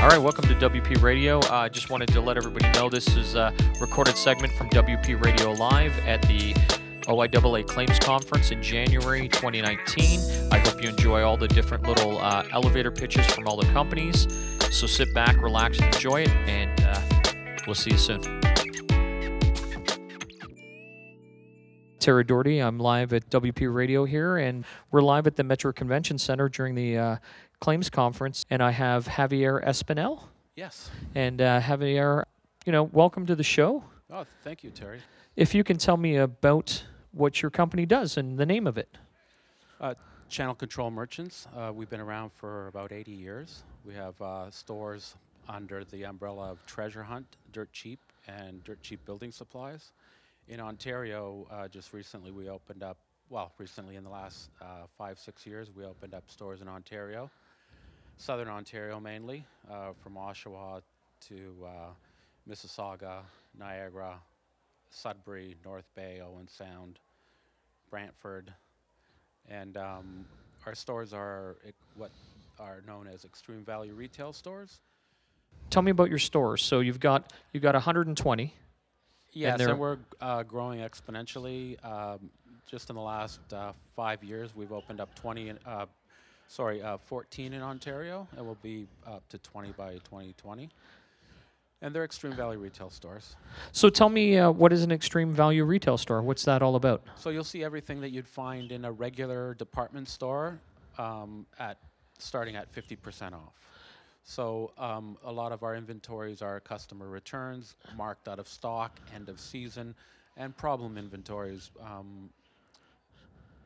All right, welcome to WP Radio. I uh, just wanted to let everybody know this is a recorded segment from WP Radio Live at the OIAA Claims Conference in January 2019. I hope you enjoy all the different little uh, elevator pitches from all the companies. So sit back, relax, and enjoy it, and uh, we'll see you soon. Terry Doherty. I'm live at WP Radio here, and we're live at the Metro Convention Center during the uh, Claims Conference. And I have Javier Espinel. Yes. And uh, Javier, you know, welcome to the show. Oh, thank you, Terry. If you can tell me about what your company does and the name of it. Uh, Channel Control Merchants. Uh, we've been around for about 80 years. We have uh, stores under the umbrella of Treasure Hunt, Dirt Cheap, and Dirt Cheap Building Supplies in Ontario, uh, just recently we opened up, well, recently in the last uh, five, six years, we opened up stores in Ontario, southern Ontario mainly, uh, from Oshawa to uh, Mississauga, Niagara, Sudbury, North Bay, Owen Sound, Brantford, and um, our stores are what are known as extreme value retail stores. Tell me about your stores. So you've got you've got 120. Yes, and, and we're uh, growing exponentially. Um, just in the last uh, five years, we've opened up 20, in, uh, sorry, uh, 14 in Ontario. It will be up to 20 by 2020. And they're extreme value retail stores. So tell me, uh, what is an extreme value retail store? What's that all about? So you'll see everything that you'd find in a regular department store um, at starting at 50% off. So um, a lot of our inventories are customer returns, marked out of stock, end of season, and problem inventories, um,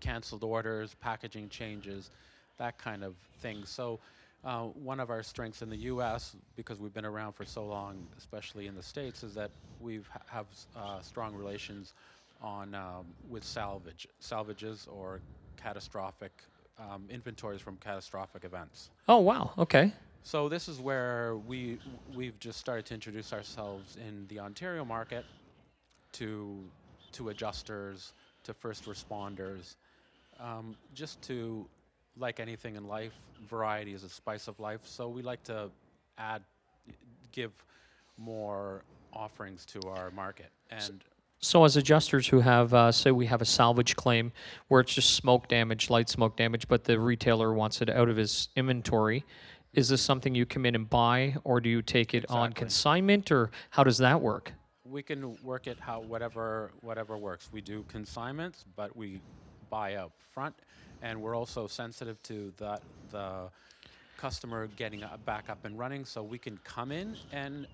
canceled orders, packaging changes, that kind of thing. So uh, one of our strengths in the U.S., because we've been around for so long, especially in the States, is that we ha- have uh, strong relations on um, with salvage, salvages or catastrophic um, inventories from catastrophic events. Oh wow! Okay. So this is where we we've just started to introduce ourselves in the Ontario market to to adjusters, to first responders, um, just to like anything in life, variety is a spice of life. So we like to add, give more offerings to our market and. So, as adjusters who have, uh, say, we have a salvage claim where it's just smoke damage, light smoke damage, but the retailer wants it out of his inventory, is this something you come in and buy, or do you take it on consignment, or how does that work? We can work it how whatever whatever works. We do consignments, but we buy up front, and we're also sensitive to that the customer getting back up and running. So we can come in and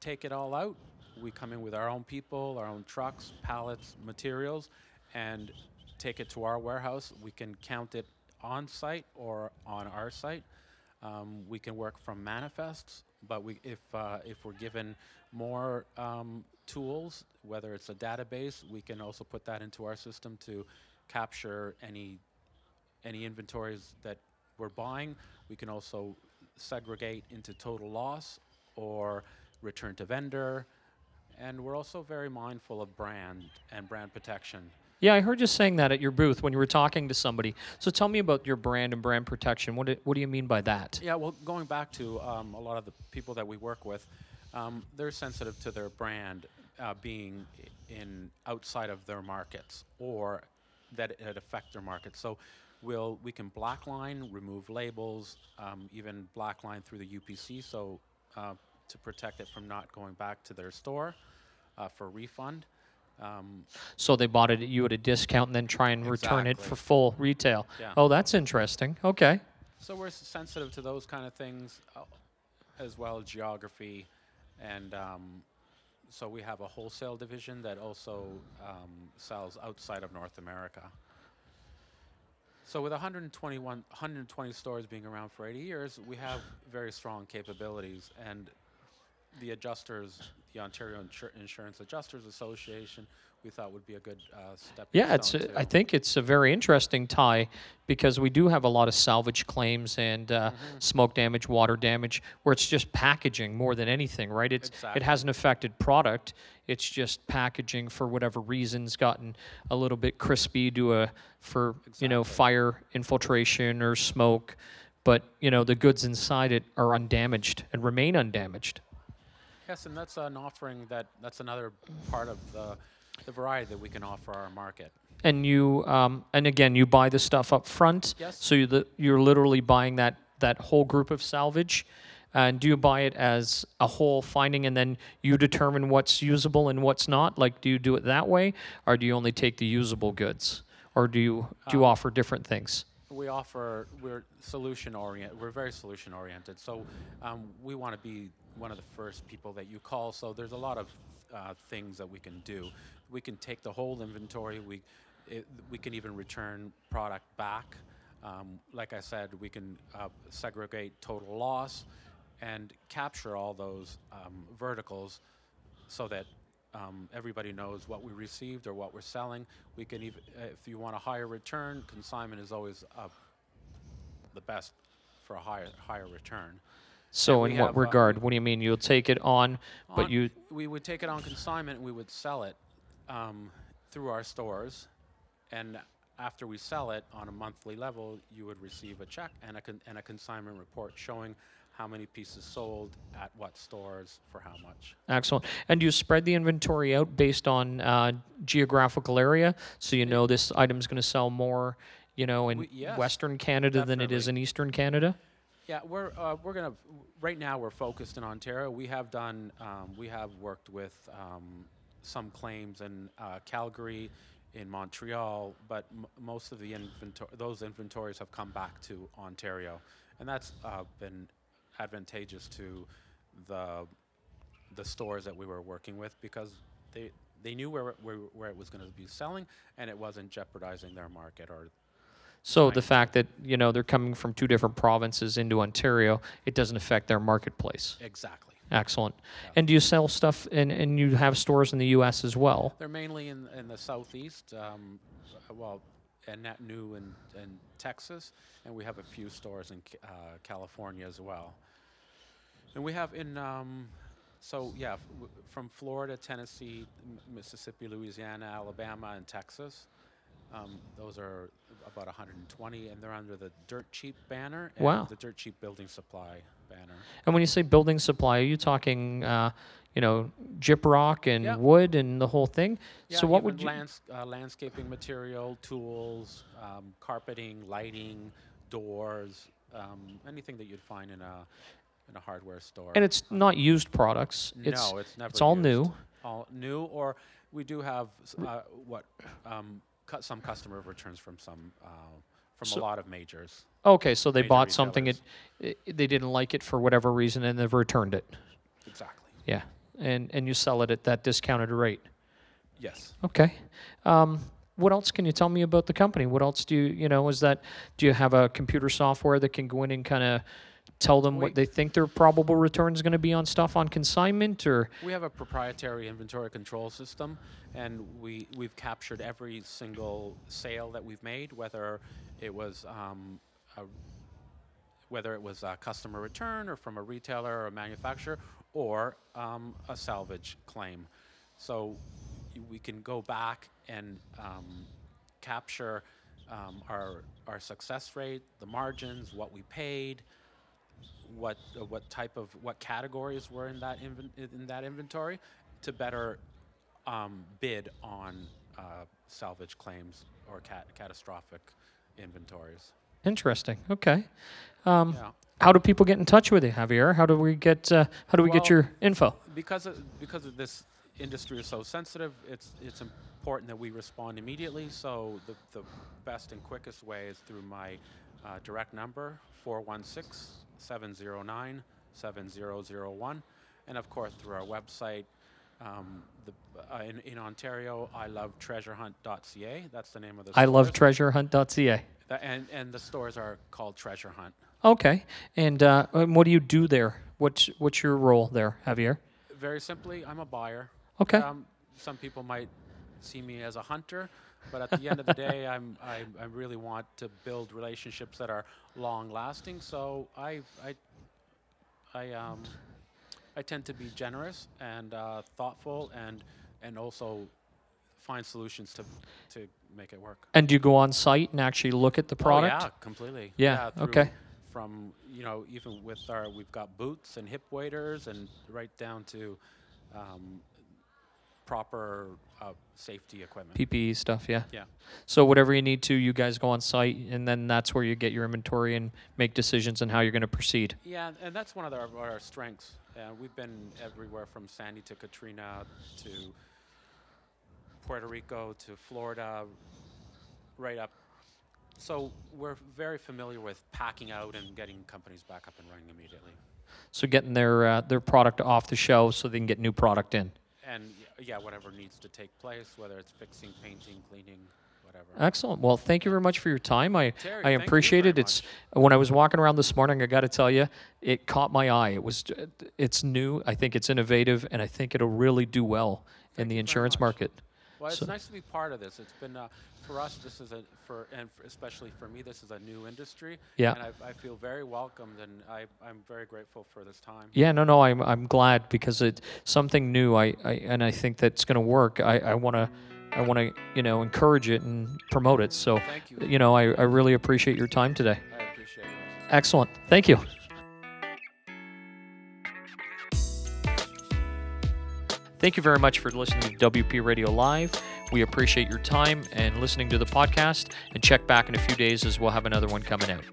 take it all out. We come in with our own people, our own trucks, pallets, materials, and take it to our warehouse. We can count it on site or on our site. Um, we can work from manifests, but we, if, uh, if we're given more um, tools, whether it's a database, we can also put that into our system to capture any, any inventories that we're buying. We can also segregate into total loss or return to vendor. And we're also very mindful of brand and brand protection. Yeah, I heard you saying that at your booth when you were talking to somebody. So tell me about your brand and brand protection. What do, what do you mean by that? Yeah, well, going back to um, a lot of the people that we work with, um, they're sensitive to their brand uh, being in outside of their markets or that it affect their market. So we'll we can blackline, remove labels, um, even blackline through the UPC, so uh, to protect it from not going back to their store uh, for refund. Um, so they bought it at you at a discount and then try and return it for full retail. Yeah. Oh, that's interesting. Okay. So we're sensitive to those kind of things, uh, as well as geography, and um, so we have a wholesale division that also um, sells outside of North America. So with 121, 120 stores being around for 80 years, we have very strong capabilities, and the adjusters, the Ontario Insur- Insurance Adjusters Association, we thought would be a good uh, step. Yeah, it's. A, I think it's a very interesting tie because we do have a lot of salvage claims and uh, mm-hmm. smoke damage, water damage, where it's just packaging more than anything, right? It's exactly. it hasn't affected product. It's just packaging for whatever reasons gotten a little bit crispy to a for exactly. you know fire infiltration or smoke but you know the goods inside it are undamaged and remain undamaged. Yes, and that's an offering that that's another part of the, the variety that we can offer our market. And you, um, and again, you buy the stuff up front. Yes. So you the, you're literally buying that that whole group of salvage. And do you buy it as a whole finding, and then you determine what's usable and what's not? Like, do you do it that way, or do you only take the usable goods, or do you do you offer different things? We offer we're solution oriented. We're very solution oriented. So um, we want to be one of the first people that you call. So there's a lot of uh, things that we can do. We can take the whole inventory. We it, we can even return product back. Um, like I said, we can uh, segregate total loss and capture all those um, verticals so that um, everybody knows what we received or what we're selling. We can even, uh, if you want a higher return, consignment is always uh, the best for a higher higher return. So, in what have, uh, regard? we- what do you mean? You'll take it on, but you we would take it on consignment and we would sell it um, through our stores, and after we sell it on a monthly level, you would receive a check and a con- and a consignment report showing how many pieces sold at what stores for how much. Excellent. And you spread the inventory out based on uh, geographical area? So you know this item's going to sell more, you know, in We- yes, Western Canada than it is in Eastern Canada? Yeah, we're uh, we're gonna right now we're focused in Ontario. We have done um, we have worked with um, some claims in uh, Calgary, in Montreal, but m- most of the inventory those inventories have come back to Ontario, and that's uh, been advantageous to the the stores that we were working with because they they knew where it, where, where it was going to be selling and it wasn't jeopardizing their market or So the fact that, you know, they're coming from two different provinces into Ontario, it doesn't affect their marketplace. exactly. Excellent. And do you sell stuff and, and you have stores in the US as well? They're mainly in, in the southeast, um, well, and that new in, in Texas, and we have a few stores in uh, California as well. And we have in, um, so yeah, f- from Florida, Tennessee, M- Mississippi, Louisiana, Alabama, and Texas. Um, those are about 120, and they're under the Dirt Cheap banner and Wow. the Dirt Cheap Building Supply banner. And when you say building supply, are you talking, uh, you know, gyprock and Yeah. wood and the whole thing? Yeah, so what would you? lands, uh, landscaping material, tools, um, carpeting, lighting, doors, um, anything that you'd find in a in a hardware store. And it's not used products. It's no, it's never. it's all used. new. All new, or we do have uh, what um, cu- some customer returns from some uh, from So- a lot of majors. Okay, so they major bought something it, it they didn't like it for whatever reason and they've returned it. Exactly. Yeah. And and you sell it at that discounted rate. Yes. Okay. Um, what else can you tell me about the company? What else do you, you know, is that, do you have a computer software that can go in and kind of tell them what they think their probable return is going to be on stuff on consignment or? We have a proprietary inventory control system, and we we've captured every single sale that we've made, whether it was um, a, whether it was a customer return or from a retailer or a manufacturer or um, a salvage claim. So we can go back and um, capture um, our our success rate, the margins, what we paid, what uh, what type of what categories were in that inven- in that inventory to better um, bid on uh, salvage claims or cat- catastrophic inventories. Interesting. Okay. Um, Yeah, How do people get in touch with you, Javier? How do we get, uh, how do we get your info? because of, because of this industry is so sensitive, it's it's important that we respond immediately. So the the best and quickest way is through my uh, direct number 416-709-7001, and of course through our website. Um, the, uh, in, in Ontario, I love treasure treasurehunt.ca. That's the name of the I love stores. treasurehunt.ca. Tha- and and the stores are called Treasure Hunt. Okay. And, uh, and what do you do there? What's, what's your role there, Javier? Very simply, I'm a buyer. Okay. Um, some people might see me as a hunter, but at the end of the day, I'm, I, I really want to build relationships that are long lasting. So I, I, I, um, I tend to be generous and uh, thoughtful and, and also find solutions to, to make it work. And do you go on site and actually look at the product? Oh, yeah, completely. Yeah, through okay. from you know even with our we've got boots and hip waders and right down to um, proper uh, safety equipment. PPE stuff, yeah. Yeah. So whatever you need to, you guys go on site, and then that's where you get your inventory and make decisions on how you're going to proceed. Yeah, and that's one of our, our strengths. Uh, we've been everywhere from Sandy to Katrina to Puerto Rico to Florida, right up. So we're very familiar with packing out and getting companies back up and running immediately. So getting their uh, their product off the shelves so they can get new product in. And yeah, whatever needs to take place, whether it's fixing, painting, cleaning, whatever. Excellent. Well, thank you very much for your time. I Terry, I thank appreciate it. It's when I was walking around this morning. I got to tell you, it caught my eye. It was it's new. I think it's innovative, and I think it'll really do well in the insurance much. market. Well, it's So- nice to be part of this. It's been uh, for us. This is a for and for especially for me. This is a new industry. Yeah. And I, I feel very welcomed, and I, I'm very grateful for this time. Yeah, no, no, I'm I'm glad because it's something new. I, I and I think that's going to work. I I want to I want to you know encourage it and promote it. So Thank you. you know I I really appreciate your time today. I appreciate it. Excellent. Thank you. Thank you very much for listening to WP Radio Live. We appreciate your time and listening to the podcast. And check back in a few days as we'll have another one coming out.